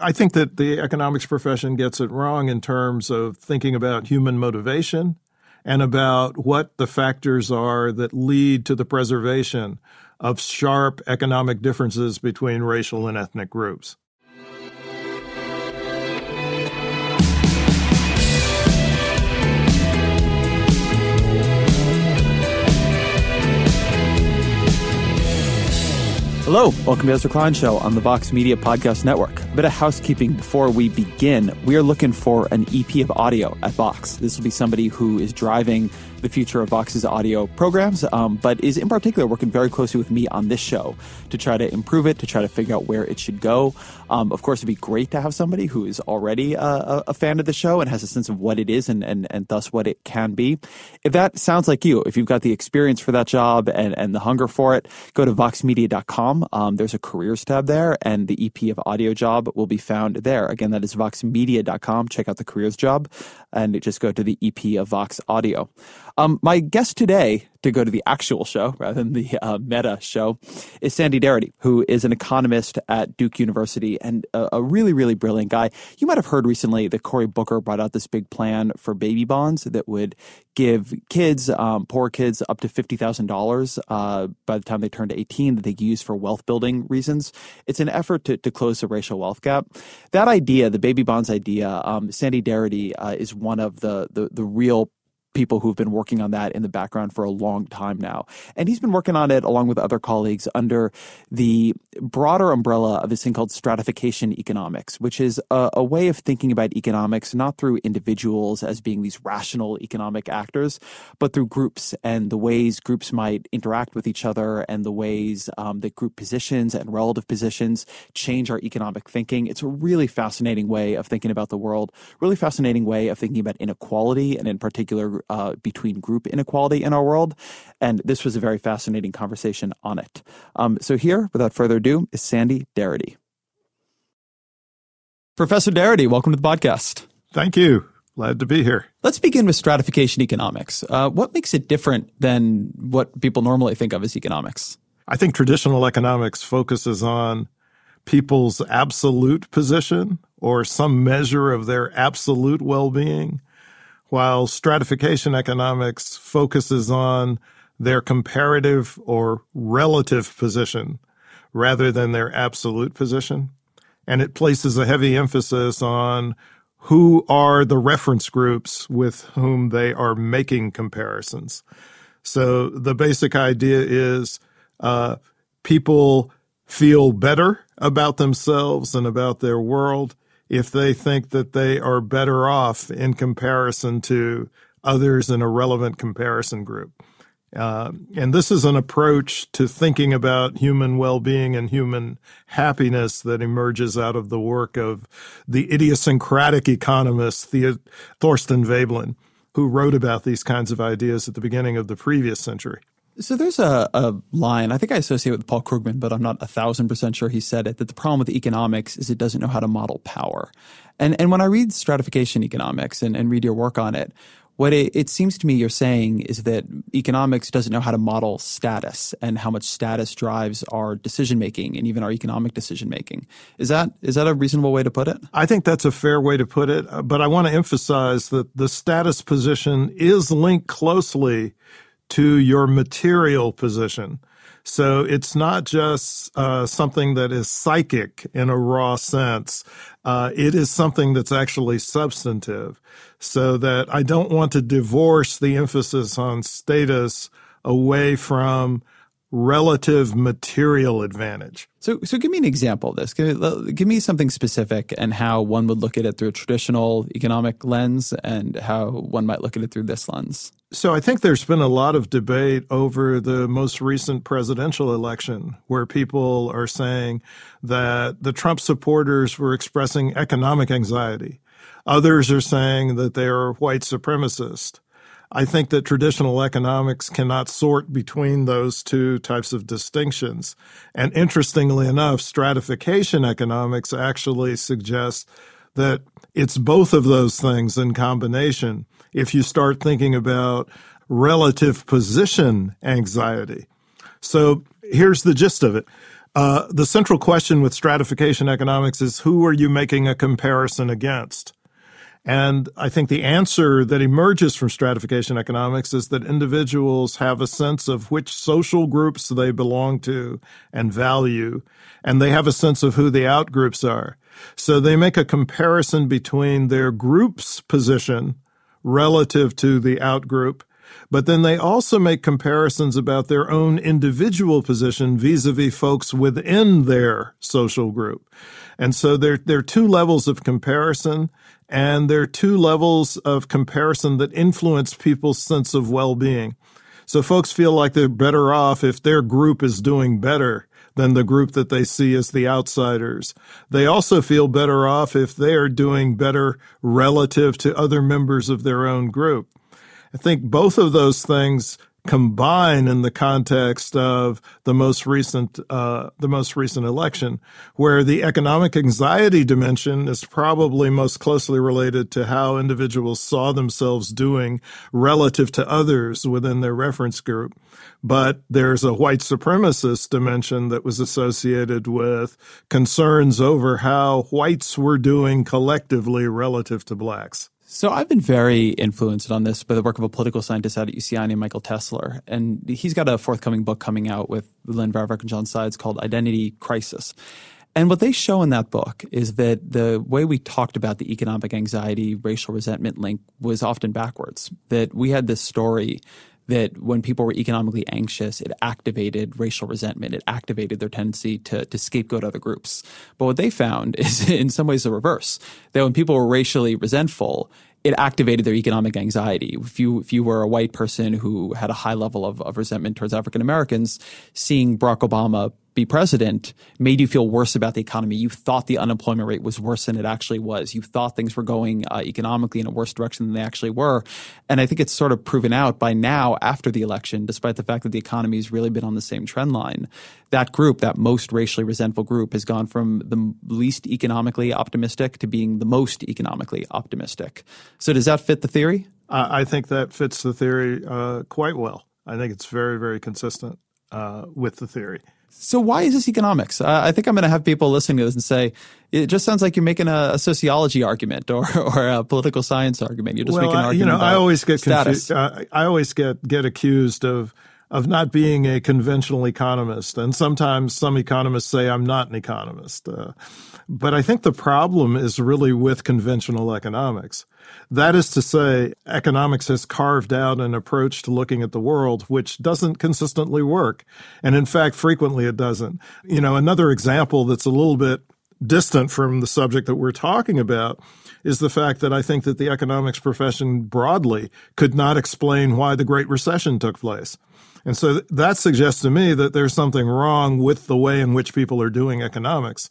I think that the economics profession gets it wrong in terms of thinking about human motivation and about what the factors are that lead to the preservation of sharp economic differences between racial and ethnic groups. Hello, welcome to Ezra Klein Show on the Vox Media Podcast Network. A bit of housekeeping before we begin. We are looking for an EP of audio at Vox. This will be somebody who is driving the future of Vox's audio programs, um, but is in particular working very closely with me on this show to try to improve it, to try to figure out where it should go. Um, of course, it'd be great to have somebody who is already a, a, fan of the show and has a sense of what it is and, and, and thus what it can be. If that sounds like you, if you've got the experience for that job and, and the hunger for it, go to voxmedia.com. Um, there's a careers tab there, and the EP of audio job will be found there. Again, that is voxmedia.com. Check out the careers job and just go to the EP of Vox Audio. Um, my guest today to go to the actual show rather than the uh, meta show is Sandy Darity, who is an economist at Duke University and a, a, really, really brilliant guy. You might have heard recently that Cory Booker brought out this big plan for baby bonds that would give kids, um, poor kids, up to $50,000 uh, by the time they turned 18 that they could use for wealth building reasons. It's an effort to, to close the racial wealth gap. That idea, the baby bonds idea, um, Sandy Darity uh, is one of the, the, the real people who've been working on that in the background for a long time now. And he's been working on it along with other colleagues under the broader umbrella of this thing called stratification economics, which is a, a way of thinking about economics not through individuals as being these rational economic actors, but through groups and the ways groups might interact with each other and the ways um, that group positions and relative positions change our economic thinking. It's a really fascinating way of thinking about the world, really fascinating way of thinking about inequality and in particular uh, between group inequality in our world. And this was a very fascinating conversation on it. Um, so, here, without further ado, is Sandy Darity. Professor Darity, welcome to the podcast. Thank you. Glad to be here. Let's begin with stratification economics. Uh, what makes it different than what people normally think of as economics? I think traditional economics focuses on people's absolute position or some measure of their absolute well being while stratification economics focuses on their comparative or relative position rather than their absolute position. And it places a heavy emphasis on who are the reference groups with whom they are making comparisons. So the basic idea is uh, people feel better about themselves and about their world if they think that they are better off in comparison to others in a relevant comparison group. Uh, and this is an approach to thinking about human well-being and human happiness that emerges out of the work of the idiosyncratic economist Thorstein Veblen, who wrote about these kinds of ideas at the beginning of the previous century. So there's a, a line I think I associate with Paul Krugman, but I'm not a thousand percent sure he said it. That the problem with economics is it doesn't know how to model power. And and when I read stratification economics and, and read your work on it, What it, it, seems to me you're saying is that economics doesn't know how to model status and how much status drives our decision making and even our economic decision making. Is that is that a reasonable way to put it? I think that's a fair way to put it, but I want to emphasize that the status position is linked closely to your material position. So it's not just uh, something that is psychic in a raw sense. Uh, it is something that's actually substantive. So that I don't want to divorce the emphasis on status away from relative material advantage. So, so give me an example of this. Give, uh, give, me something specific and how one would look at it through a traditional economic lens and how one might look at it through this lens. So, I think there's been a lot of debate over the most recent presidential election where people are saying that the Trump supporters were expressing economic anxiety. Others are saying that they are white supremacist. I think that traditional economics cannot sort between those two types of distinctions. And interestingly enough, stratification economics actually suggests that it's both of those things in combination. If you start thinking about relative position anxiety. So here's the gist of it. Uh, the central question with stratification economics is who are you making a comparison against? And I think the answer that emerges from stratification economics is that individuals have a sense of which social groups they belong to and value, and they have a sense of who the outgroups are. So they make a comparison between their group's position relative to the outgroup, but then they also make comparisons about their own individual position vis-a-vis folks within their social group. And so there, there are two levels of comparison. And there are two levels of comparison that influence people's sense of well-being. So folks feel like they're better off if their group is doing better than the group that they see as the outsiders. They also feel better off if they are doing better relative to other members of their own group. I think both of those things combine in the context of the most recent uh, the most recent election, where the economic anxiety dimension is probably most closely related to how individuals saw themselves doing relative to others within their reference group. But there's a white supremacist dimension that was associated with concerns over how whites were doing collectively relative to blacks. So I've been very influenced on this by the work of a political scientist out at UCI named Michael Tesler, and he's got a forthcoming book coming out with Lynn Vavreck and John Sides called Identity Crisis. And what they show in that book is that the way we talked about the economic anxiety, racial resentment link was often backwards. That we had this story that when people were economically anxious, it activated racial resentment. It activated their tendency to, to scapegoat other groups. But what they found is in some ways the reverse. That when people were racially resentful, it activated their economic anxiety. If you if you were a white person who had a high level of, of resentment towards African Americans, seeing Barack Obama be president made you feel worse about the economy. You thought the unemployment rate was worse than it actually was. You thought things were going uh, economically in a worse direction than they actually were. And I think it's sort of proven out by now after the election, despite the fact that the economy has really been on the same trend line. That group, that most racially resentful group, has gone from the least economically optimistic to being the most economically optimistic. So does that fit the theory? I think that fits the theory uh, quite well. I think it's very, very consistent uh, with the theory. So why is this economics? Uh, I think I'm going to have people listening to this and say, it just sounds like you're making a, a sociology argument or, or a political science argument. You're just well, making an argument. You know, I always get confused. Uh, I always get get accused of of not being a conventional economist, and sometimes some economists say I'm not an economist. Uh, but I think the problem is really with conventional economics. That is to say, economics has carved out an approach to looking at the world which doesn't consistently work. And in fact, frequently it doesn't. You know, another example that's a little bit distant from the subject that we're talking about is the fact that I think that the economics profession broadly could not explain why the Great Recession took place. And so that suggests to me that there's something wrong with the way in which people are doing economics.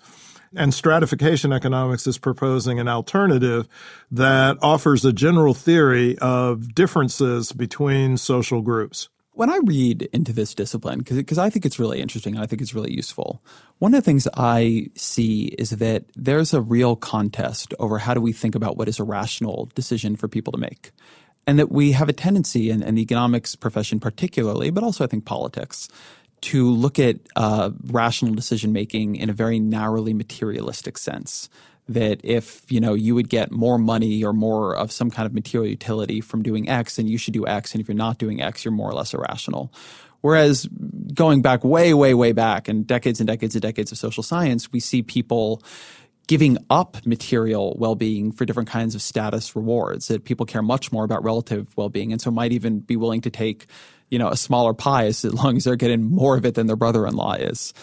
And stratification economics is proposing an alternative that offers a general theory of differences between social groups. When I read into this discipline, because I think it's really interesting, and I think it's really useful, one of the things I see is that there's a real contest over how do we think about what is a rational decision for people to make. And that we have a tendency, in, in the economics profession particularly, but also I think politics, to look at uh, rational decision making in a very narrowly materialistic sense. That if you know you would get more money or more of some kind of material utility from doing X, then you should do X, and if you're not doing X, you're more or less irrational. Whereas going back way, way, way back and decades and decades and decades of social science, we see people giving up material well-being for different kinds of status rewards that people care much more about relative well-being and so might even be willing to take you know a smaller pie as long as they're getting more of it than their brother-in-law is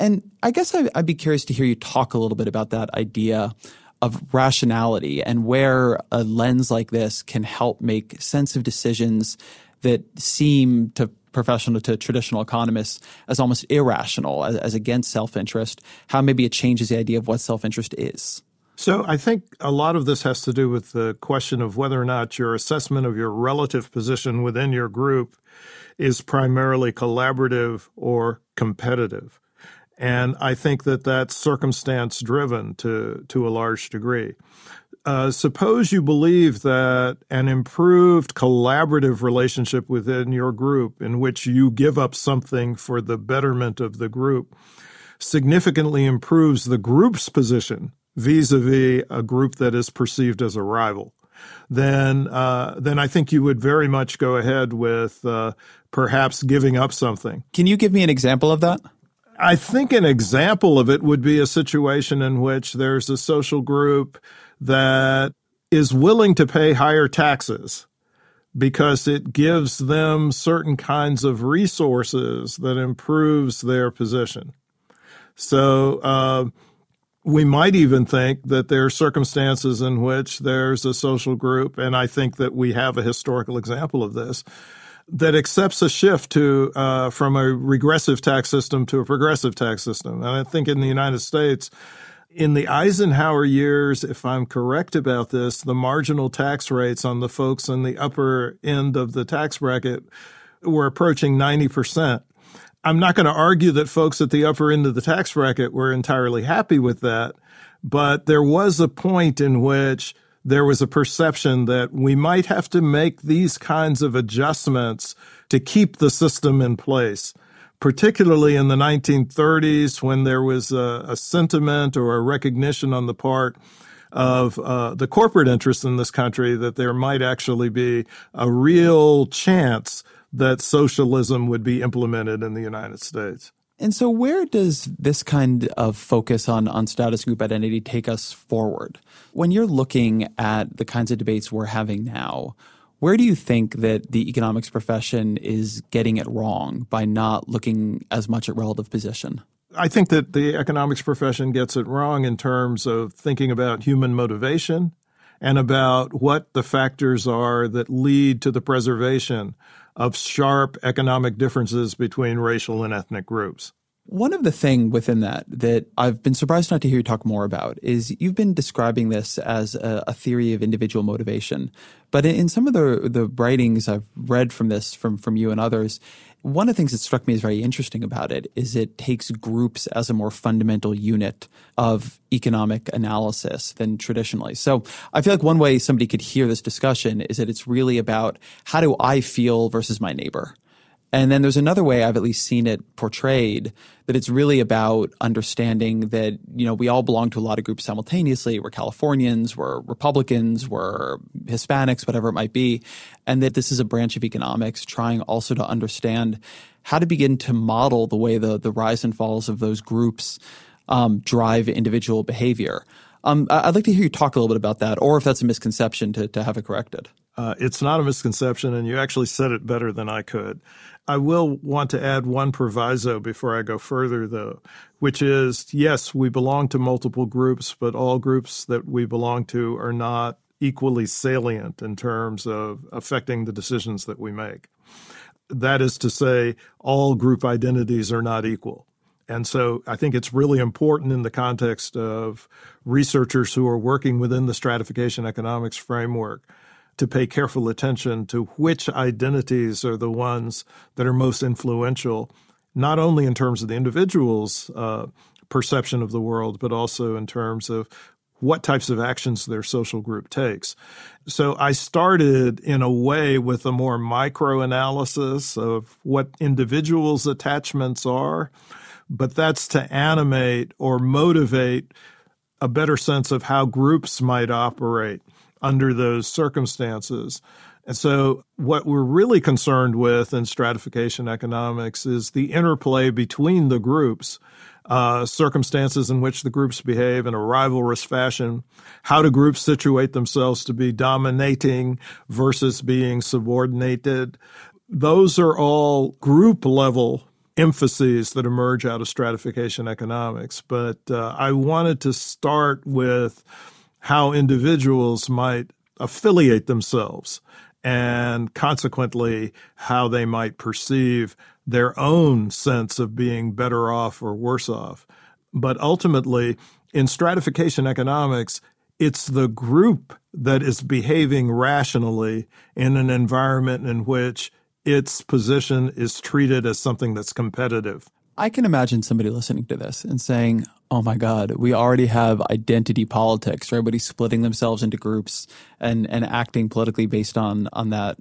and i guess i'd be curious to hear you talk a little bit about that idea of rationality and where a lens like this can help make sense of decisions that seem to professional to traditional economists as almost irrational, as, as against self interest, how maybe it changes the idea of what self interest is. So I think a lot of this has to do with the question of whether or not your assessment of your relative position within your group is primarily collaborative or competitive. And I think that that's circumstance driven to, to a large degree. Uh, suppose you believe that an improved collaborative relationship within your group, in which you give up something for the betterment of the group, significantly improves the group's position vis-a-vis a group that is perceived as a rival. Then, uh, then I think you would very much go ahead with uh, perhaps giving up something. Can you give me an example of that? I think an example of it would be a situation in which there's a social group that is willing to pay higher taxes because it gives them certain kinds of resources that improves their position. So uh, we might even think that there are circumstances in which there's a social group, and I think that we have a historical example of this, that accepts a shift to uh, from a regressive tax system to a progressive tax system. And I think in the United States, in the Eisenhower years, if I'm correct about this, the marginal tax rates on the folks in the upper end of the tax bracket were approaching 90%. I'm not going to argue that folks at the upper end of the tax bracket were entirely happy with that, but there was a point in which there was a perception that we might have to make these kinds of adjustments to keep the system in place particularly in the 1930s when there was a, a sentiment or a recognition on the part of uh, the corporate interests in this country that there might actually be a real chance that socialism would be implemented in the United States. And so, where does this kind of focus on, on status group identity take us forward? When you're looking at the kinds of debates we're having now, where do you think that the economics profession is getting it wrong by not looking as much at relative position? I think that the economics profession gets it wrong in terms of thinking about human motivation and about what the factors are that lead to the preservation of sharp economic differences between racial and ethnic groups. One of the thing within that that I've been surprised not to hear you talk more about is you've been describing this as a, a theory of individual motivation. But in, in, some of the the writings I've read from this from from you and others, one of the things that struck me as very interesting about it is it takes groups as a more fundamental unit of economic analysis than traditionally. So I feel like one way somebody could hear this discussion is that it's really about how do I feel versus my neighbor and then there's another way I've at least seen it portrayed that it's really about understanding that, you know, we all belong to a lot of groups simultaneously. We're Californians, we're Republicans, we're Hispanics, whatever it might be. And that this is a branch of economics trying also to understand how to begin to model the way the, the rise and falls of those groups um, drive individual behavior. Um, I'd like to hear you talk a little bit about that, or if that's a misconception, to, to have it corrected. Uh, it's not a misconception, and you actually said it better than I could. I will want to add one proviso before I go further, though, which is yes, we belong to multiple groups, but all groups that we belong to are not equally salient in terms of affecting the decisions that we make. That is to say, all group identities are not equal. And so I think it's really important in the context of researchers who are working within the stratification economics framework to pay careful attention to which identities are the ones that are most influential, not only in terms of the individual's uh, perception of the world, but also in terms of what types of actions their social group takes. So I started in a way with a more micro analysis of what individuals' attachments are, but that's to animate or motivate a better sense of how groups might operate under those circumstances. And so, what we're really concerned with in stratification economics is the interplay between the groups, uh, circumstances in which the groups behave in a rivalrous fashion. How do groups situate themselves to be dominating versus being subordinated? Those are all group level emphases that emerge out of stratification economics. But uh, I wanted to start with how individuals might affiliate themselves and consequently how they might perceive their own sense of being better off or worse off. But ultimately, in stratification economics, it's the group that is behaving rationally in an environment in which its position is treated as something that's competitive. I can imagine somebody listening to this and saying, oh my God, we already have identity politics, right? Everybody's splitting themselves into groups and, and acting politically based on, on that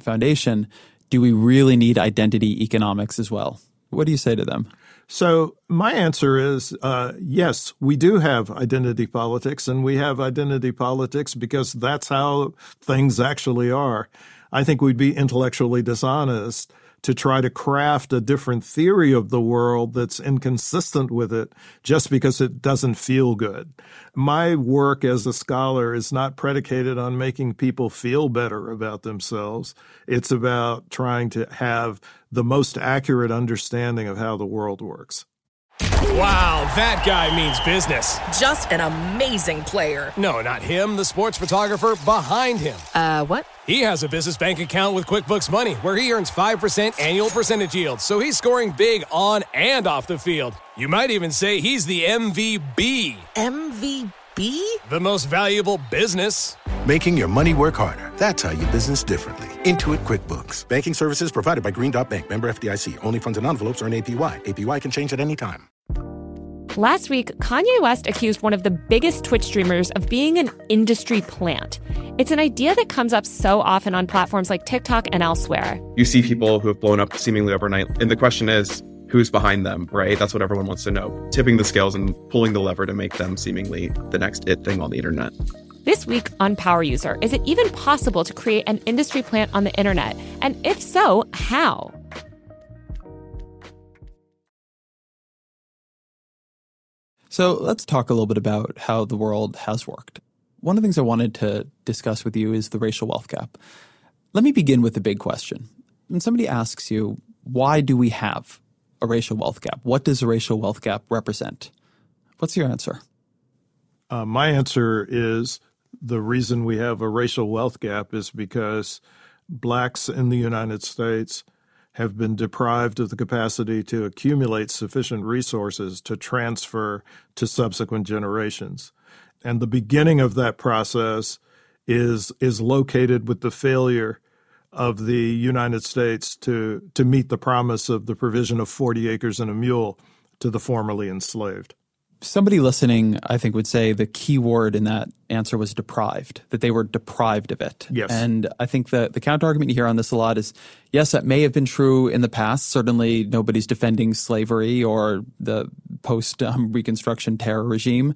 foundation. Do we really need identity economics as well? What do you say to them? So, my answer is uh, yes, we do have identity politics, and we have identity politics because that's how things actually are. I think we'd be intellectually dishonest to try to craft a different theory of the world that's inconsistent with it just because it doesn't feel good. My work as a scholar is not predicated on making people feel better about themselves. It's about trying to have the most accurate understanding of how the world works. Wow, that guy means business. Just an amazing player. No, not him, the sports photographer behind him. Uh, what? He has a business bank account with QuickBooks Money where he earns 5% annual percentage yield, so he's scoring big on and off the field. You might even say he's the MVB. MVP? The most valuable business. Making your money work harder. That's how you business differently. Intuit QuickBooks. Banking services provided by Green Dot Bank. Member FDIC. Only funds and envelopes are earn APY. APY can change at any time. Last week, Kanye West accused one of the biggest Twitch streamers of being an industry plant. It's an idea that comes up so often on platforms like TikTok and elsewhere. You see people who have blown up seemingly overnight, and the question is, who's behind them, right? That's what everyone wants to know. Tipping the scales and pulling the lever to make them seemingly the next it thing on the internet. This week on Power User, is it even possible to create an industry plant on the internet? And if so, how? So let's talk a little bit about how the world has worked. One of the things I wanted to discuss with you is the racial wealth gap. Let me begin with the big question. When somebody asks you, why do we have racial wealth gap? What does a racial wealth gap represent? What's your answer? Uh, my answer is the reason we have a racial wealth gap is because blacks in the United States have been deprived of the capacity to accumulate sufficient resources to transfer to subsequent generations. And the beginning of that process is is located with the failure of the United States to to meet the promise of the provision of 40 acres and a mule to the formerly enslaved somebody listening, I think, would say the key word in that answer was deprived, that they were deprived of it. Yes. And I think the, the counter argument you hear on this a lot is yes, that may have been true in the past. Certainly nobody's defending slavery or the post um, Reconstruction terror regime.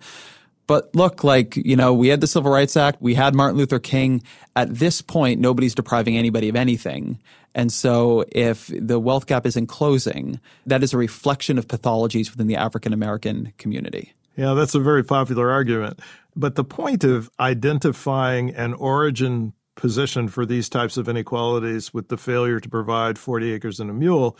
But look, like, you know, we had the Civil Rights Act, we had Martin Luther King. At this point, nobody's depriving anybody of anything. And so if the wealth gap isn't closing, that is a reflection of pathologies within the African American community. Yeah, that's a very popular argument. But the point of identifying an origin position for these types of inequalities with the failure to provide 40 acres and a mule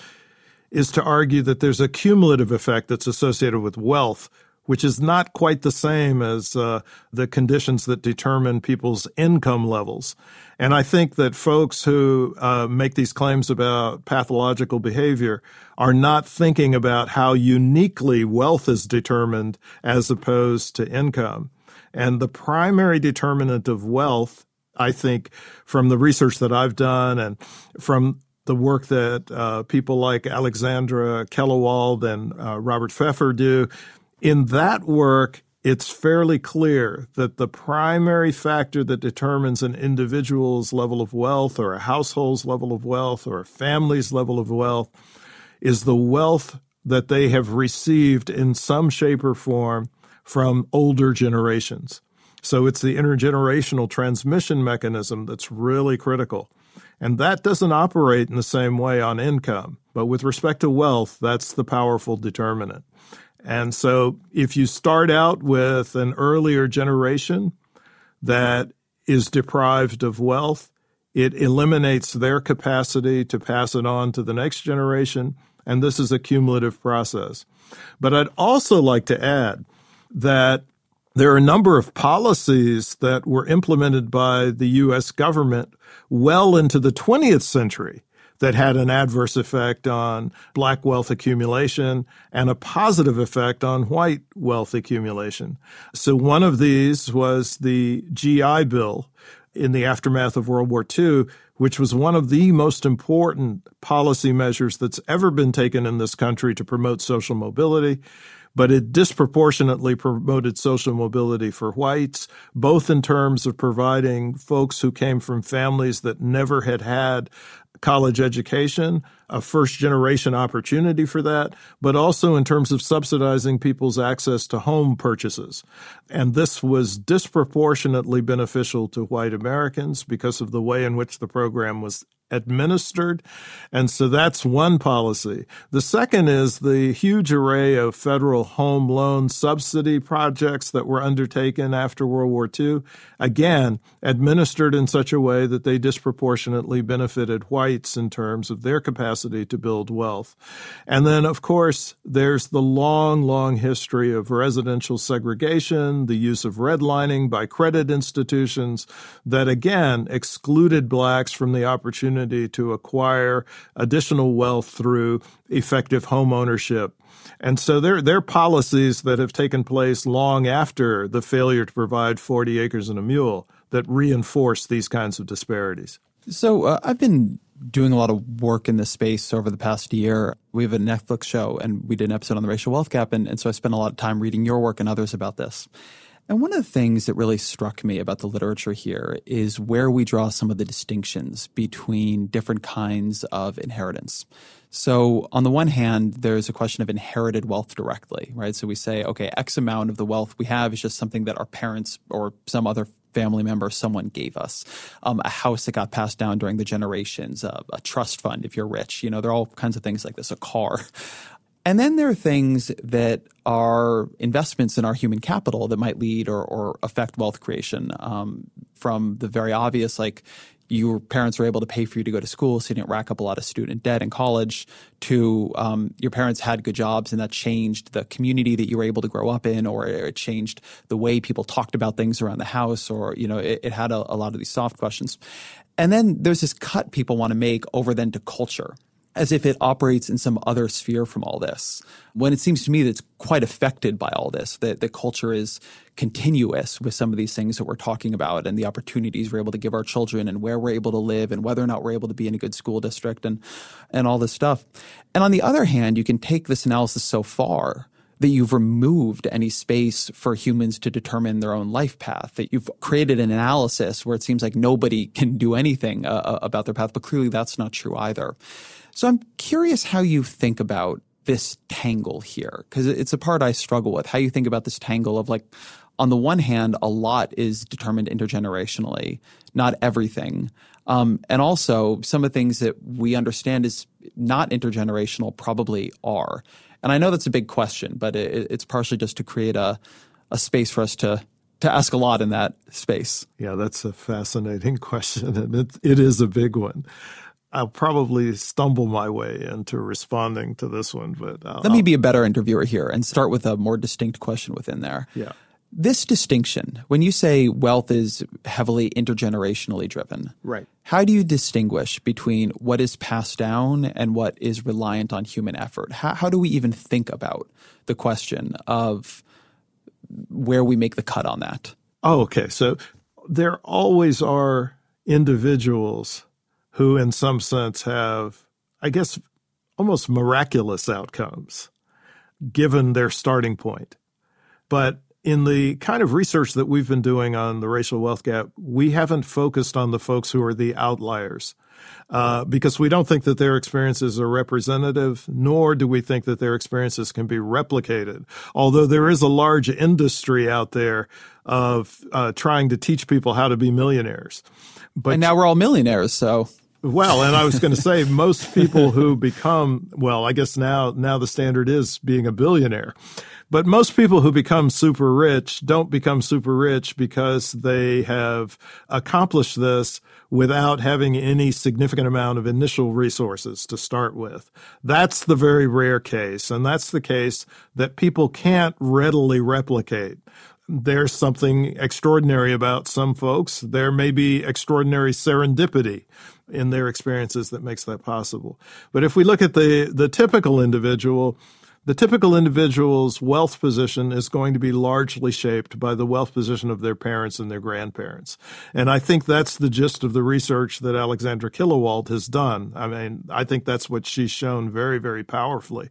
is to argue that there's a cumulative effect that's associated with wealth which is not quite the same as uh, the conditions that determine people's income levels. And I think that folks who uh, make these claims about pathological behavior are not thinking about how uniquely wealth is determined as opposed to income. And the primary determinant of wealth, I think, from the research that I've done and from the work that uh, people like Alexandra Killewald and uh, Robert Pfeffer do, in that work, it's fairly clear that the primary factor that determines an individual's level of wealth or a household's level of wealth or a family's level of wealth is the wealth that they have received in some shape or form from older generations. So it's the intergenerational transmission mechanism that's really critical. And that doesn't operate in the same way on income. But with respect to wealth, that's the powerful determinant. And so if you start out with an earlier generation that is deprived of wealth, it eliminates their capacity to pass it on to the next generation. And this is a cumulative process. But I'd also like to add that there are a number of policies that were implemented by the U.S. government well into the 20th century that had an adverse effect on black wealth accumulation and a positive effect on white wealth accumulation. So one of these was the GI Bill in the aftermath of World War II, which was one of the most important policy measures that's ever been taken in this country to promote social mobility but it disproportionately promoted social mobility for whites, both in terms of providing folks who came from families that never had had college education, a first generation opportunity for that, but also in terms of subsidizing people's access to home purchases. And this was disproportionately beneficial to white Americans because of the way in which the program was administered. And so that's one policy. The second is the huge array of federal home loan subsidy projects that were undertaken after World War II, again, administered in such a way that they disproportionately benefited whites in terms of their capacity to build wealth. And then, of course, there's the long, long history of residential segregation, the use of redlining by credit institutions that again excluded blacks from the opportunity opportunity to acquire additional wealth through effective home ownership. And so there, there are policies that have taken place long after the failure to provide 40 acres and a mule that reinforce these kinds of disparities. So uh, I've been doing a lot of work in this space over the past year. We have a Netflix show and we did an episode on the racial wealth gap. And, and so I spent a lot of time reading your work and others about this. And one of the things that really struck me about the literature here is where we draw some of the distinctions between different kinds of inheritance. So, on the one hand, there's a question of inherited wealth directly, right? So we say, okay, X amount of the wealth we have is just something that our parents or some other family member, someone gave us. Um, a house that got passed down during the generations, uh, a trust fund if you're rich. You know, there are all kinds of things like this, a car. And then there are things that are investments in our human capital that might lead or, or affect wealth creation. Um, from the very obvious, like your parents were able to pay for you to go to school, so you didn't rack up a lot of student debt in college, to um, your parents had good jobs and that changed the community that you were able to grow up in, or it changed the way people talked about things around the house, or you know, it, it had a, a lot of these soft questions. And then there's this cut people want to make over then to culture as if it operates in some other sphere from all this. When it seems to me that it's quite affected by all this, that the culture is continuous with some of these things that we're talking about and the opportunities we're able to give our children and where we're able to live and whether or not we're able to be in a good school district and, and all this stuff. And on the other hand, you can take this analysis so far that you've removed any space for humans to determine their own life path, that you've created an analysis where it seems like nobody can do anything uh, uh about their path, but clearly that's not true either. So I'm curious how you think about this tangle here, because it's a part I struggle with. How you think about this tangle of like, on the one hand, a lot is determined intergenerationally, not everything. Um, and also, some of the things that we understand is not intergenerational probably are. And I know that's a big question, but it, it's partially just to create a, a space for us to to ask a lot in that space. Yeah, that's a fascinating question, and it, it is a big one. I'll probably stumble my way into responding to this one, but uh, let me be a better interviewer here and start with a more distinct question within there. Yeah. This distinction, when you say wealth is heavily intergenerationally driven, right? How do you distinguish between what is passed down and what is reliant on human effort? How, how do we even think about the question of where we make the cut on that? Oh, okay. So there always are individuals who, in some sense, have, I guess, almost miraculous outcomes given their starting point. But in the kind of research that we've been doing on the racial wealth gap, we haven't focused on the folks who are the outliers. Uh, because we don't think that their experiences are representative, nor do we think that their experiences can be replicated. Although there is a large industry out there of uh, trying to teach people how to be millionaires. But and now we're all millionaires, so well, and I was going to say most people who become well, I guess now now the standard is being a billionaire. But most people who become super rich don't become super rich because they have accomplished this without having any significant amount of initial resources to start with. That's the very rare case. And that's the case that people can't readily replicate there's something extraordinary about some folks. There may be extraordinary serendipity in their experiences that makes that possible. But if we look at the, the typical individual, the typical individual's wealth position is going to be largely shaped by the wealth position of their parents and their grandparents. And I think that's the gist of the research that Alexandra Killewald has done. I mean, I think that's what she's shown very, very powerfully.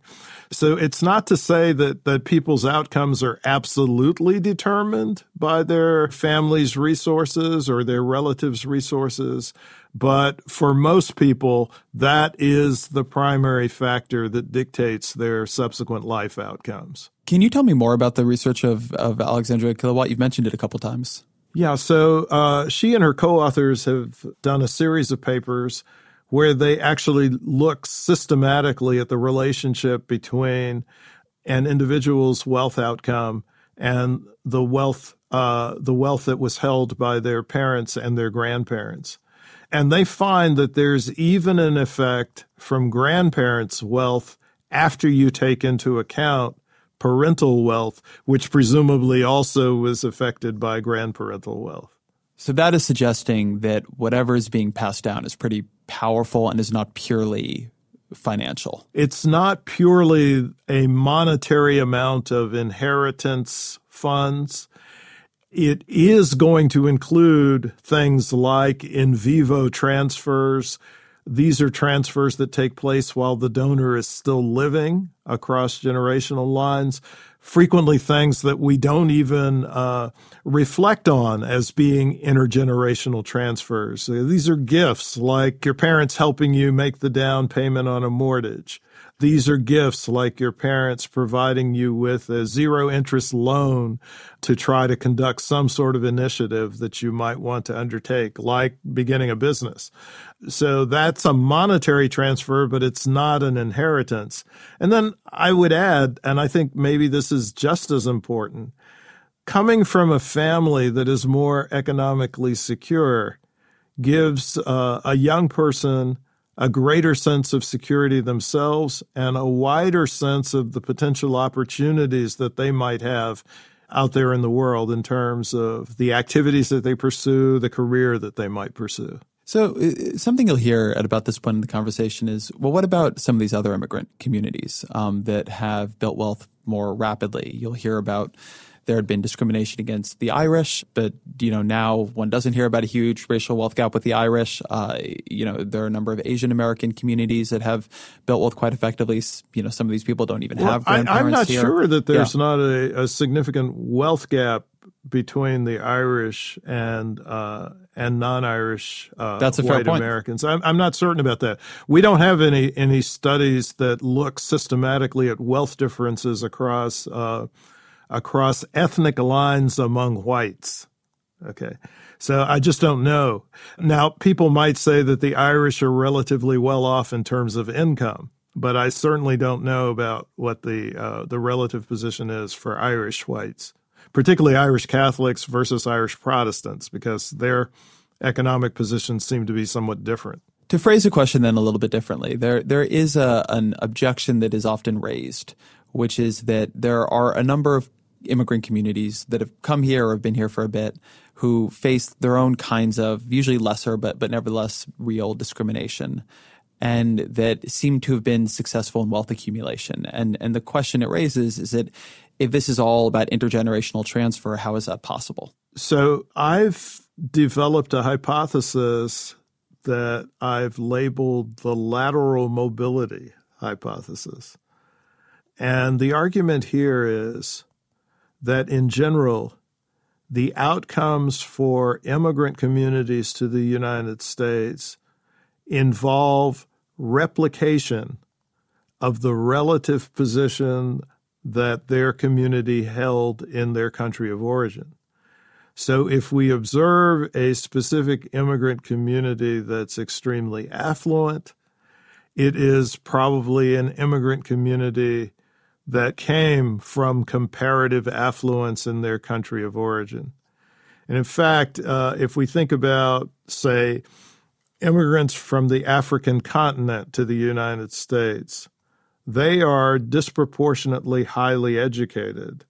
So it's not to say that, that people's outcomes are absolutely determined by their family's resources or their relatives' resources. But for most people, that is the primary factor that dictates their subsequent life outcomes. Can you tell me more about the research of, of Alexandra Killewald? You've mentioned it a couple times. Yeah, so uh, she and her co authors have done a series of papers where they actually look systematically at the relationship between an individual's wealth outcome and the wealth uh, the wealth that was held by their parents and their grandparents. And they find that there's even an effect from grandparents' wealth after you take into account parental wealth, which presumably also was affected by grandparental wealth. So that is suggesting that whatever is being passed down is pretty powerful and is not purely financial. It's not purely a monetary amount of inheritance funds. It is going to include things like in vivo transfers. These are transfers that take place while the donor is still living across generational lines. Frequently, things that we don't even uh, reflect on as being intergenerational transfers. These are gifts like your parents helping you make the down payment on a mortgage these are gifts like your parents providing you with a zero interest loan to try to conduct some sort of initiative that you might want to undertake, like beginning a business. So that's a monetary transfer, but it's not an inheritance. And then I would add, and I think maybe this is just as important, coming from a family that is more economically secure gives uh, a young person a greater sense of security themselves and a wider sense of the potential opportunities that they might have out there in the world in terms of the activities that they pursue, the career that they might pursue. So, uh, something you'll hear at about this point in the conversation is well, what about some of these other immigrant communities um, that have built wealth more rapidly? You'll hear about there had been discrimination against the Irish, but you know now one doesn't hear about a huge racial wealth gap with the Irish. Uh, you know there are a number of Asian American communities that have built wealth quite effectively. You know some of these people don't even well, have grandparents I, am not here. sure that there's yeah. not a, a, significant wealth gap between the Irish and uh, and non-Irish uh, That's a white Americans. I'm, I'm not certain about that. We don't have any any studies that look systematically at wealth differences across uh, across ethnic lines among whites. Okay. So I just don't know. Now, people might say that the Irish are relatively well off in terms of income, but I certainly don't know about what the uh, the relative position is for Irish whites, particularly Irish Catholics versus Irish Protestants, because their economic positions seem to be somewhat different. To phrase the question then a little bit differently, there there is a, an objection that is often raised, which is that there are a number of immigrant communities that have come here or have been here for a bit who face their own kinds of usually lesser but but nevertheless real discrimination and that seem to have been successful in wealth accumulation. And and the question it raises is that if this is all about intergenerational transfer how is that possible? So i've developed a hypothesis that i've labeled the lateral mobility hypothesis. And the argument here is that in general, the outcomes for immigrant communities to the United States involve replication of the relative position that their community held in their country of origin. So if we observe a specific immigrant community that's extremely affluent, it is probably an immigrant community that came from comparative affluence in their country of origin. And in fact, uh, if we think about, say, immigrants from the African continent to the United States, they are disproportionately highly educated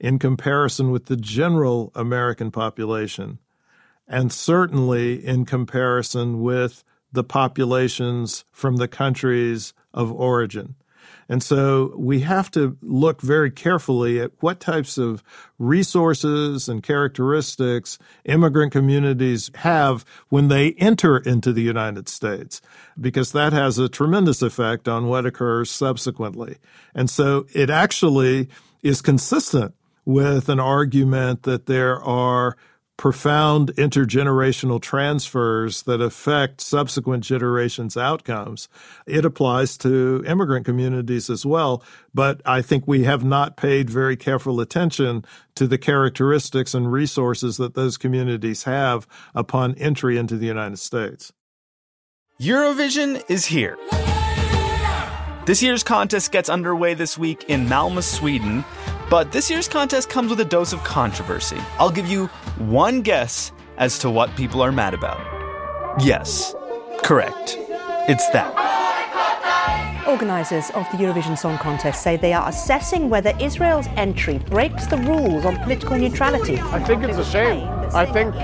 in comparison with the general American population, and certainly in comparison with the populations from the countries of origin. And so we have to look very carefully at what types of resources and characteristics immigrant communities have when they enter into the United States, because that has a tremendous effect on what occurs subsequently. And so it actually is consistent with an argument that there are profound intergenerational transfers that affect subsequent generations' outcomes. It applies to immigrant communities as well, but I think we have not paid very careful attention to the characteristics and resources that those communities have upon entry into the United States. Eurovision is here. This year's contest gets underway this week in Malmö, Sweden but this year's contest comes with a dose of controversy. I'll give you one guess as to what people are mad about. Yes, correct. It's that. Organisers of the Eurovision Song Contest say they are assessing whether Israel's entry breaks the rules on political neutrality. I think it's a shame. I think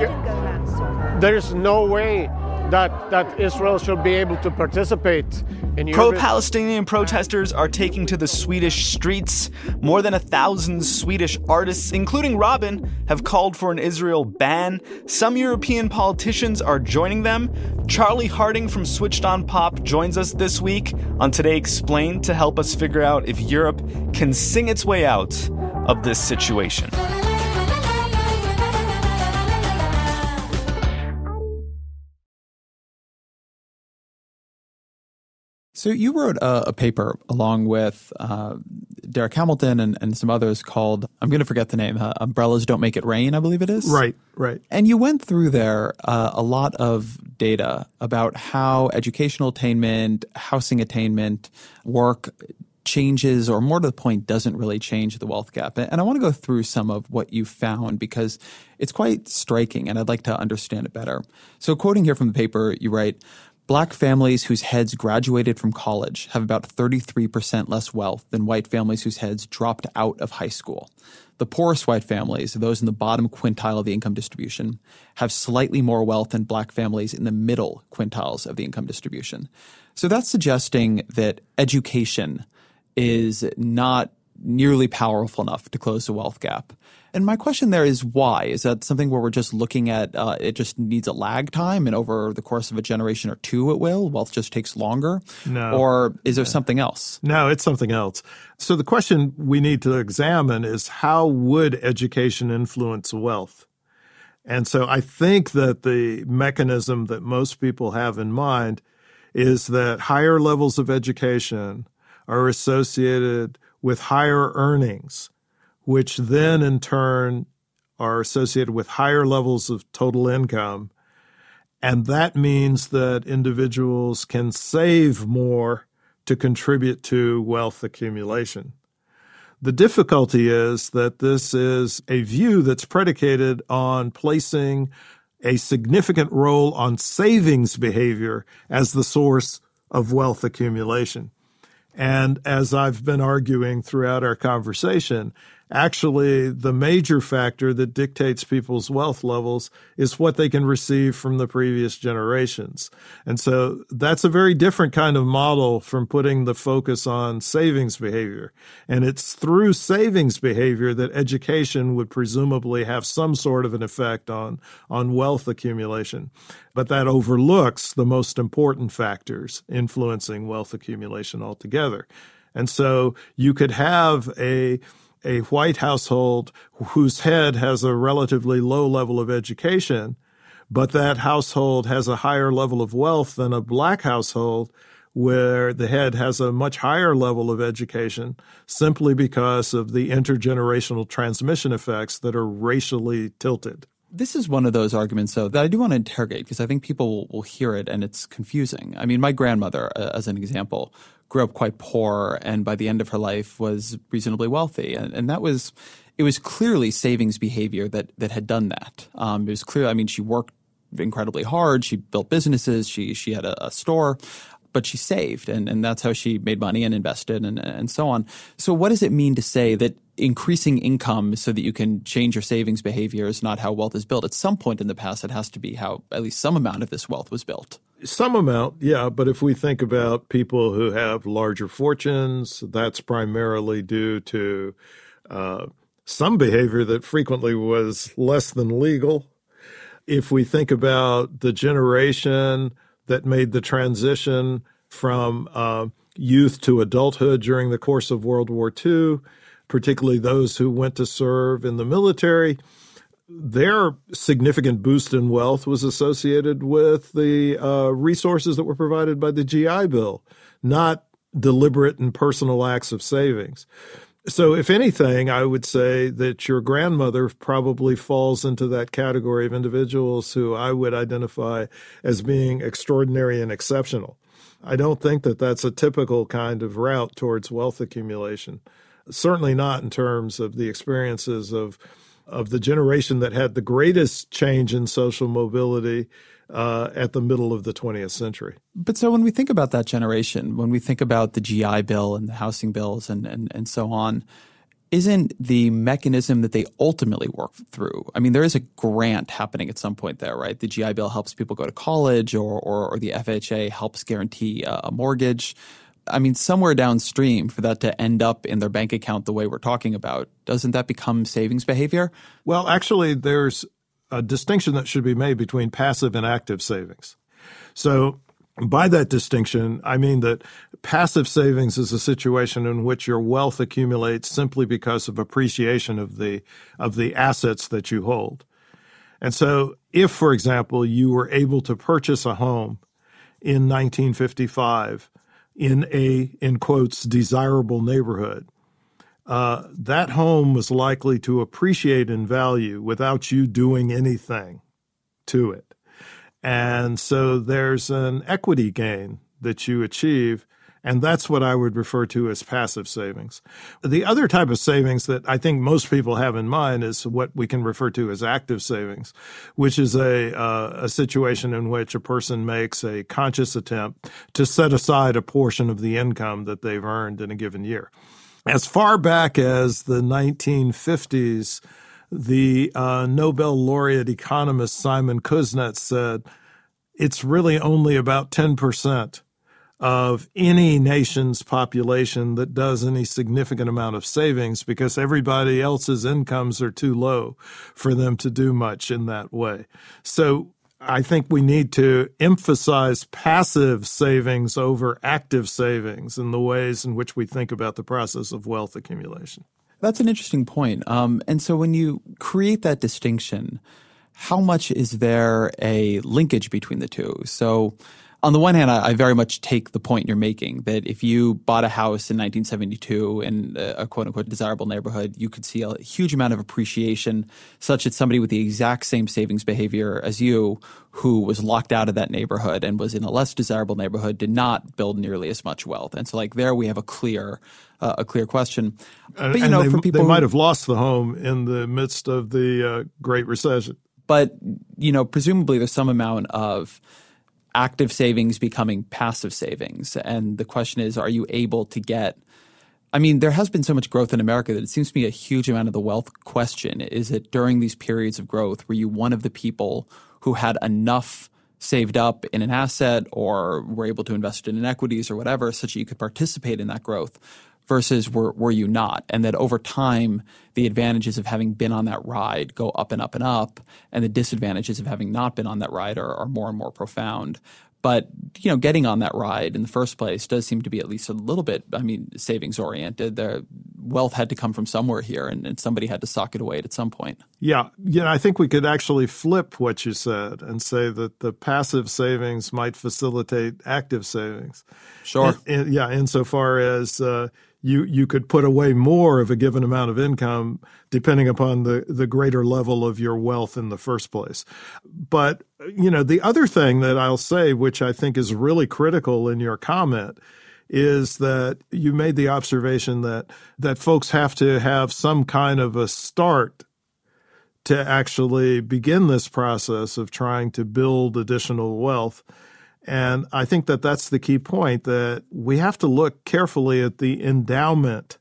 there is no way that, that Israel should be able to participate in Pro Palestinian protesters are taking to the Swedish streets. More than a thousand Swedish artists, including Robyn, have called for an Israel ban. Some European politicians are joining them. Charlie Harding from Switched on Pop joins us this week on Today Explained to help us figure out if Europe can sing its way out of this situation. So you wrote a, a paper along with uh, Darrick Hamilton and, and some others called I'm going to forget the name. Uh, Umbrellas don't make it rain, I believe it is. Right, right. And you went through there uh, a lot of data about how educational attainment, housing attainment, work changes, or more to the point, doesn't really change the wealth gap. And I want to go through some of what you found because it's quite striking, and I'd like to understand it better. So, quoting here from the paper, you write. Black families whose heads graduated from college have about 33% less wealth than white families whose heads dropped out of high school. The poorest white families, those in the bottom quintile of the income distribution, have slightly more wealth than black families in the middle quintiles of the income distribution. So that's suggesting that education is not nearly powerful enough to close the wealth gap. And my question there is why? Is that something where we're just looking at uh, it just needs a lag time and over the course of a generation or two it will? Wealth just takes longer? No. Or is there something else? No, it's something else. So the question we need to examine is how would education influence wealth? And so I think that the mechanism that most people have in mind is that higher levels of education are associated with higher earnings which then in turn are associated with higher levels of total income. And that means that individuals can save more to contribute to wealth accumulation. The difficulty is that this is a view that's predicated on placing a significant role on savings behavior as the source of wealth accumulation. And as I've been arguing throughout our conversation, actually the major factor that dictates people's wealth levels is what they can receive from the previous generations. And so that's a very different kind of model from putting the focus on savings behavior. And it's through savings behavior that education would presumably have some sort of an effect on, on wealth accumulation. But that overlooks the most important factors influencing wealth accumulation altogether. And so you could have a a white household whose head has a relatively low level of education, but that household has a higher level of wealth than a black household where the head has a much higher level of education simply because of the intergenerational transmission effects that are racially tilted. This is one of those arguments, though, that I do want to interrogate because I think people will, hear it and it's confusing. I mean, my grandmother, uh, as an example, grew up quite poor and by the end of her life was reasonably wealthy. And, and that was, it was clearly savings behavior that, that had done that. Um, it was clear, I mean, she worked incredibly hard. She built businesses. She, she had a, a store but she saved and, and that's how she made money and invested and, and so on. So what does it mean to say that increasing income so that you can change your savings behavior is not how wealth is built? At some point in the past, it has to be how at least some amount of this wealth was built. Some amount, yeah. But if we think about people who have larger fortunes, that's primarily due to uh, some behavior that frequently was less than legal. If we think about the generation that made the transition from uh, youth to adulthood during the course of World War II, particularly those who went to serve in the military. Their significant boost in wealth was associated with the uh, resources that were provided by the GI Bill, not deliberate and personal acts of savings. So, if anything, I would say that your grandmother probably falls into that category of individuals who I would identify as being extraordinary and exceptional. I don't think that that's a typical kind of route towards wealth accumulation. Certainly not in terms of the experiences of of the generation that had the greatest change in social mobility uh, at the middle of the 20th century. But so when we think about that generation, when we think about the GI Bill and the housing bills and, and, and so on, isn't the mechanism that they ultimately work through? I mean, there is a grant happening at some point there, right? The GI Bill helps people go to college, or, or, or the FHA helps guarantee a, a mortgage. I mean, somewhere downstream for that to end up in their bank account the way we're talking about, doesn't that become savings behavior? Well, actually, there's a distinction that should be made between passive and active savings. So, by that distinction, I mean that passive savings is a situation in which your wealth accumulates simply because of appreciation of the of the assets that you hold. And so, if for example, you were able to purchase a home in 1955 in a in quotes desirable neighborhood, uh, that home was likely to appreciate in value without you doing anything to it. And so there's an equity gain that you achieve. And that's what I would refer to as passive savings. The other type of savings that I think most people have in mind is what we can refer to as active savings, which is a, uh, a situation in which a person makes a conscious attempt to set aside a portion of the income that they've earned in a given year as far back as the 1950s, the uh, Nobel laureate economist Simon Kuznets said it's really only about 10% of any nation's population that does any significant amount of savings because everybody else's incomes are too low for them to do much in that way. So I think we need to emphasize passive savings over active savings in the ways in which we think about the process of wealth accumulation. That's an interesting point. Um, and so when you create that distinction, how much is there a linkage between the two? So on the one hand, I, I, very much take the point you're making that if you bought a house in 1972 in a, a quote unquote desirable neighborhood, you could see a huge amount of appreciation, such that somebody with the exact same savings behavior as you, who was locked out of that neighborhood and was in a less desirable neighborhood, did not build nearly as much wealth. And so, like there, we have a clear, uh, a clear question. But you and know, they, for people, they might have lost the home in the midst of the uh, Great Recession. But you know, presumably, there's some amount of active savings becoming passive savings. And the question is, are you able to get I mean, there has been so much growth in America that it seems to me a huge amount of the wealth question is that during these periods of growth, were you one of the people who had enough saved up in an asset or were able to invest it in equities or whatever such that you could participate in that growth? Versus were, were you not? And that over time, the advantages of having been on that ride go up and up and up, and the disadvantages of having not been on that ride are, are more and more profound. But you know, getting on that ride in the first place does seem to be at least a little bit. I mean, savings oriented. The wealth had to come from somewhere here, and, and somebody had to sock it away at some point. Yeah, you know, I think we could actually flip what you said and say that the passive savings might facilitate active savings. Sure. In, in, yeah, insofar as uh, you you could put away more of a given amount of income depending upon the the greater level of your wealth in the first place. But you know, the other thing that I'll say which I think is really critical in your comment is that you made the observation that that folks have to have some kind of a start to actually begin this process of trying to build additional wealth. And I think that that's the key point that we have to look carefully at the endowment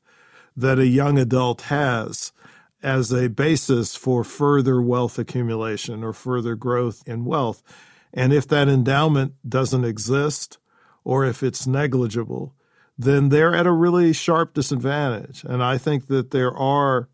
that a young adult has as a basis for further wealth accumulation or further growth in wealth. And if that endowment doesn't exist or if it's negligible, then they're at a really sharp disadvantage. And I think that there are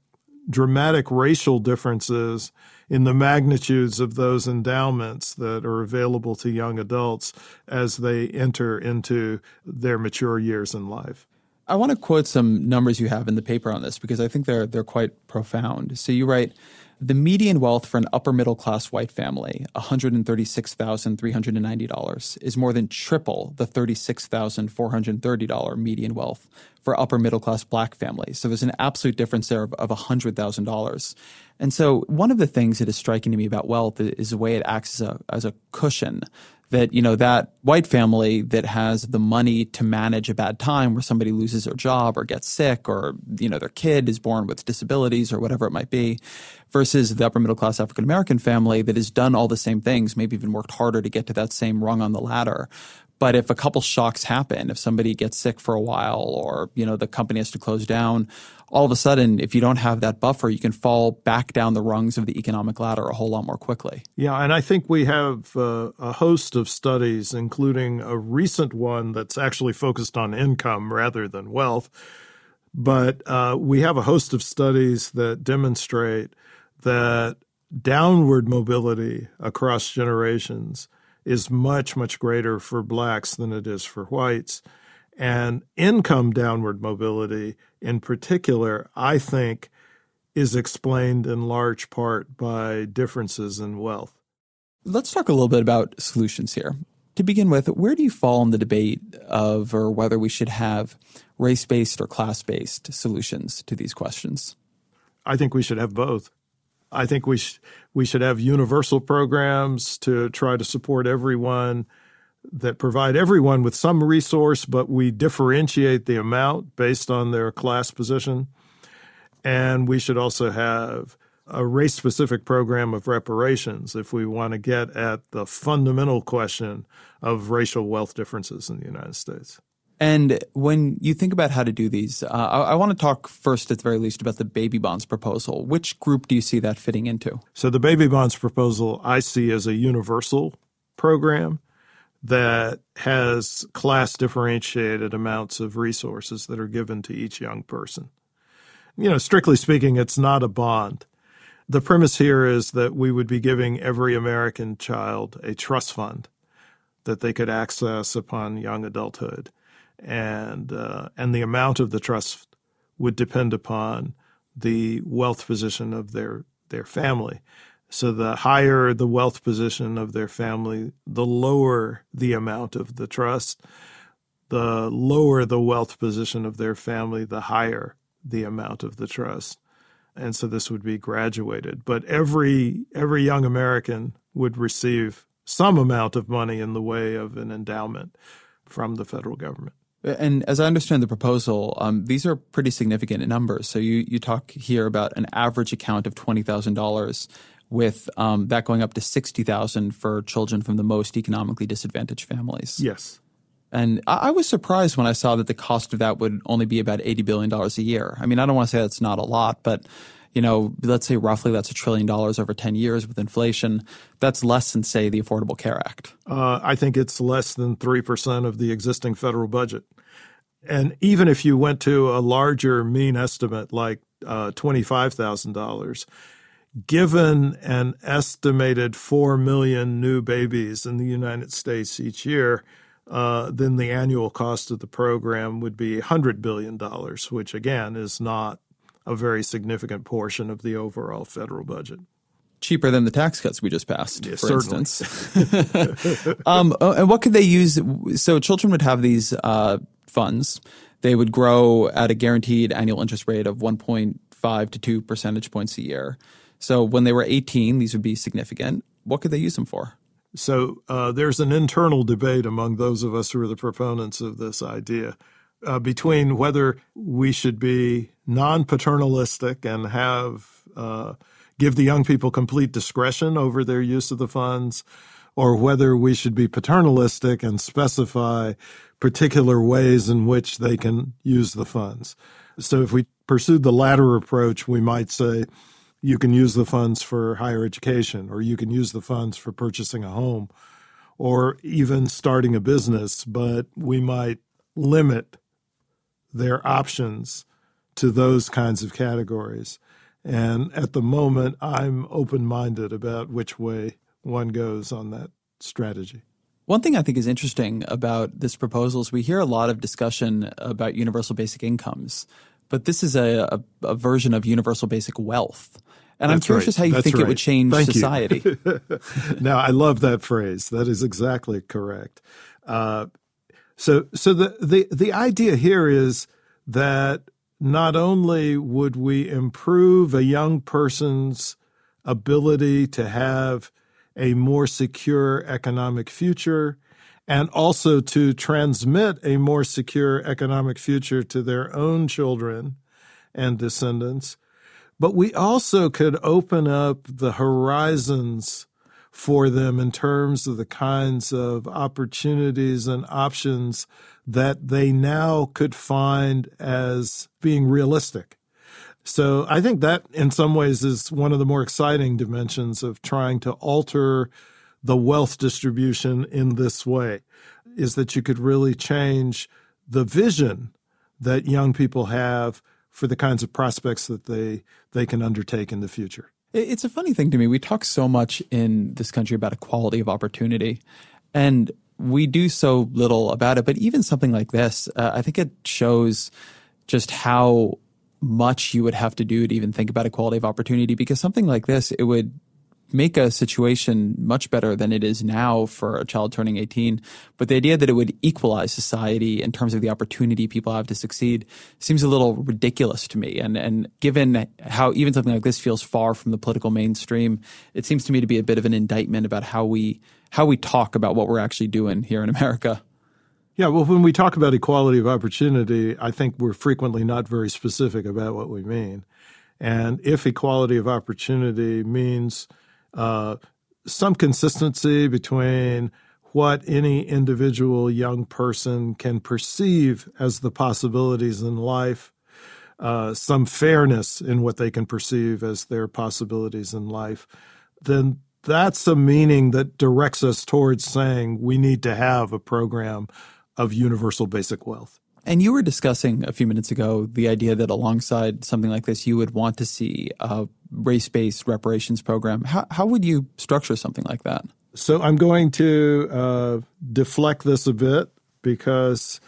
dramatic racial differences in the magnitudes of those endowments that are available to young adults as they enter into their mature years in life. I want to quote some numbers you have in the paper on this because I think they're they're quite profound. So you write the median wealth for an upper middle class white family, $136,390, is more than triple the $36,430 median wealth for upper middle class black families. So there's an absolute difference there of, of $100,000. And so one of the things that is striking to me about wealth is the way it acts as a, as a cushion that you know that white family that has the money to manage a bad time where somebody loses their job or gets sick or you know their kid is born with disabilities or whatever it might be versus the upper middle class African American family that has done all the same things maybe even worked harder to get to that same rung on the ladder but if a couple shocks happen, if somebody gets sick for a while or, you know, the company has to close down, all of a sudden, if you don't have that buffer, you can fall back down the rungs of the economic ladder a whole lot more quickly. Yeah, and I think we have uh, a host of studies, including a recent one that's actually focused on income rather than wealth. But uh, we have a host of studies that demonstrate that downward mobility across generations – is much, much greater for blacks than it is for whites. And income downward mobility, in particular, I think is explained in large part by differences in wealth. Let's talk a little bit about solutions here. To begin with, where do you fall in the debate of or whether we should have race based or class based solutions to these questions? I think we should have both. I think we sh- we should have universal programs to try to support everyone that provide everyone with some resource, but we differentiate the amount based on their class position. And we should also have a race specific program of reparations if we want to get at the fundamental question of racial wealth differences in the United States. And when you think about how to do these, uh, I, I, want to talk first, at the very least, about the baby bonds proposal. Which group do you see that fitting into? So, the baby bonds proposal I see as a universal program that has class differentiated amounts of resources that are given to each young person. You know, strictly speaking, it's not a bond. The premise here is that we would be giving every American child a trust fund that they could access upon young adulthood and uh, and the amount of the trust would depend upon the wealth position of their their family. So the higher the wealth position of their family, the lower the amount of the trust. The lower the wealth position of their family, the higher the amount of the trust. And so this would be graduated. But every every young American would receive some amount of money in the way of an endowment from the federal government. And as I understand the proposal, um, these are pretty significant numbers. So you, you talk here about an average account of twenty thousand dollars, with um, that going up to sixty thousand for children from the most economically disadvantaged families. Yes. And I, I was surprised when I saw that the cost of that would only be about eighty billion dollars a year. I mean, I don't want to say that's not a lot, but you know, let's say roughly that's a trillion dollars over 10 years with inflation. That's less than, say, the Affordable Care Act. Uh, I think it's less than 3% of the existing federal budget. And even if you went to a larger mean estimate like uh, $25,000, given an estimated 4 million new babies in the United States each year, uh, then the annual cost of the program would be $100 billion, which again is not a very significant portion of the overall federal budget. Cheaper than the tax cuts we just passed, for certainly. instance. um, oh, and what could they use? So children would have these uh, funds. They would grow at a guaranteed annual interest rate of 1.5 to 2 percentage points a year. So when they were 18, these would be significant. What could they use them for? So uh, there's an internal debate among those of us who are the proponents of this idea uh, between whether we should be non-paternalistic and have uh, give the young people complete discretion over their use of the funds, or whether we should be paternalistic and specify particular ways in which they can use the funds. So if we pursued the latter approach, we might say you can use the funds for higher education, or you can use the funds for purchasing a home, or even starting a business, but we might limit their options to those kinds of categories. And at the moment, I'm open minded about which way one goes on that strategy. One thing I think is interesting about this proposal is we hear a lot of discussion about universal basic incomes, but this is a, a, a version of universal basic wealth. And That's I'm curious right. how you That's think right. it would change Thank society. now, I love that phrase. That is exactly correct. Uh, so, so the, the the idea here is that not only would we improve a young person's ability to have a more secure economic future and also to transmit a more secure economic future to their own children and descendants, but we also could open up the horizons for them in terms of the kinds of opportunities and options that they now could find as being realistic. So I think that in some ways is one of the more exciting dimensions of trying to alter the wealth distribution in this way is that you could really change the vision that young people have for the kinds of prospects that they they can undertake in the future. It- It's a funny thing to me. We talk so much in this country about equality of opportunity, and we do so little about it. But even something like this, uh, I think it shows just how much you would have to do to even think about equality of opportunity. Because something like this, it would make a situation much better than it is now for a child turning 18. But the idea that it would equalize society in terms of the opportunity people have to succeed seems a little ridiculous to me. And, and given how even something like this feels far from the political mainstream, it seems to me to be a bit of an indictment about how we, how we talk about what we're actually doing here in America. Yeah, well, when we talk about equality of opportunity, I think we're frequently not very specific about what we mean. And if equality of opportunity means uh, some consistency between what any individual young person can perceive as the possibilities in life, uh, some fairness in what they can perceive as their possibilities in life, then that's a meaning that directs us towards saying we need to have a program of universal basic wealth. And you were discussing a few minutes ago the idea that alongside something like this, you would want to see a race based reparations program. How, how would you structure something like that? So I'm going to uh, deflect this a bit because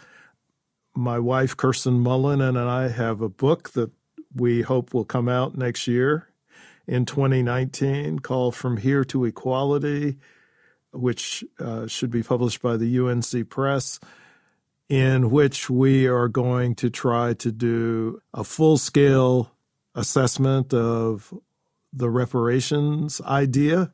my wife, Kirsten Mullen, and I have a book that we hope will come out next year in 2019 called From Here to Equality, which uh, should be published by the UNC Press, in which we are going to try to do a full scale assessment of the reparations idea.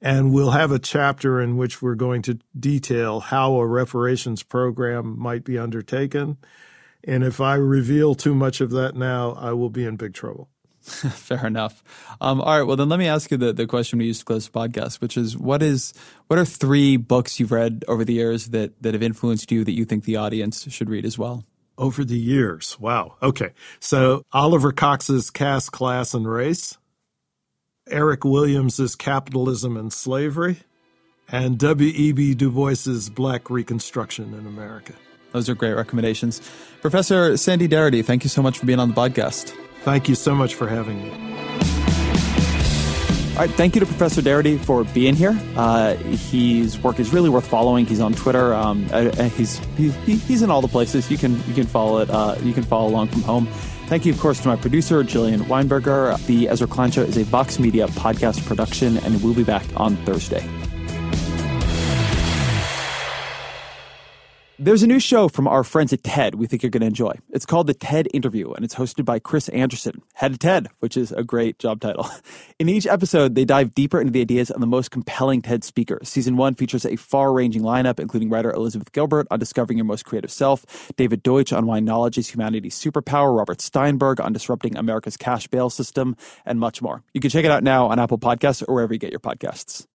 And we'll have a chapter in which we're going to detail how a reparations program might be undertaken. And if I reveal too much of that now, I will be in big trouble. Fair enough. Um, all right. Well, then let me ask you the, the question we used to close the podcast, which is what is what are three books you've read over the years that that have influenced you that you think the audience should read as well? Over the years, wow. Okay, so Oliver Cox's Caste, Class, and Race, Eric Williams's Capitalism and Slavery, and W.E.B. Du Bois's Black Reconstruction in America. Those are great recommendations. Professor Sandy Darity, thank you so much for being on the podcast. Thank you so much for having me. All right, thank you to Professor Darity for being here. Uh, his work is really worth following. He's on Twitter. Um, uh, uh he's he, he's in all the places. You can you can follow it. Uh, you can follow along from home. Thank you, of course, to my producer Jillian Weinberger. The Ezra Klein Show is a Vox Media podcast production, and we'll be back on Thursday. There's a new show from our friends at TED we think you're going to enjoy. It's called The TED Interview, and it's hosted by Chris Anderson, head of TED, which is a great job title. In each episode, they dive deeper into the ideas of the most compelling TED speakers. Season one features a far ranging lineup, including writer Elizabeth Gilbert on discovering your most creative self, David Deutsch on why knowledge is humanity's superpower, Robert Steinberg on disrupting America's cash bail system, and much more. You can check it out now on Apple Podcasts or wherever you get your podcasts.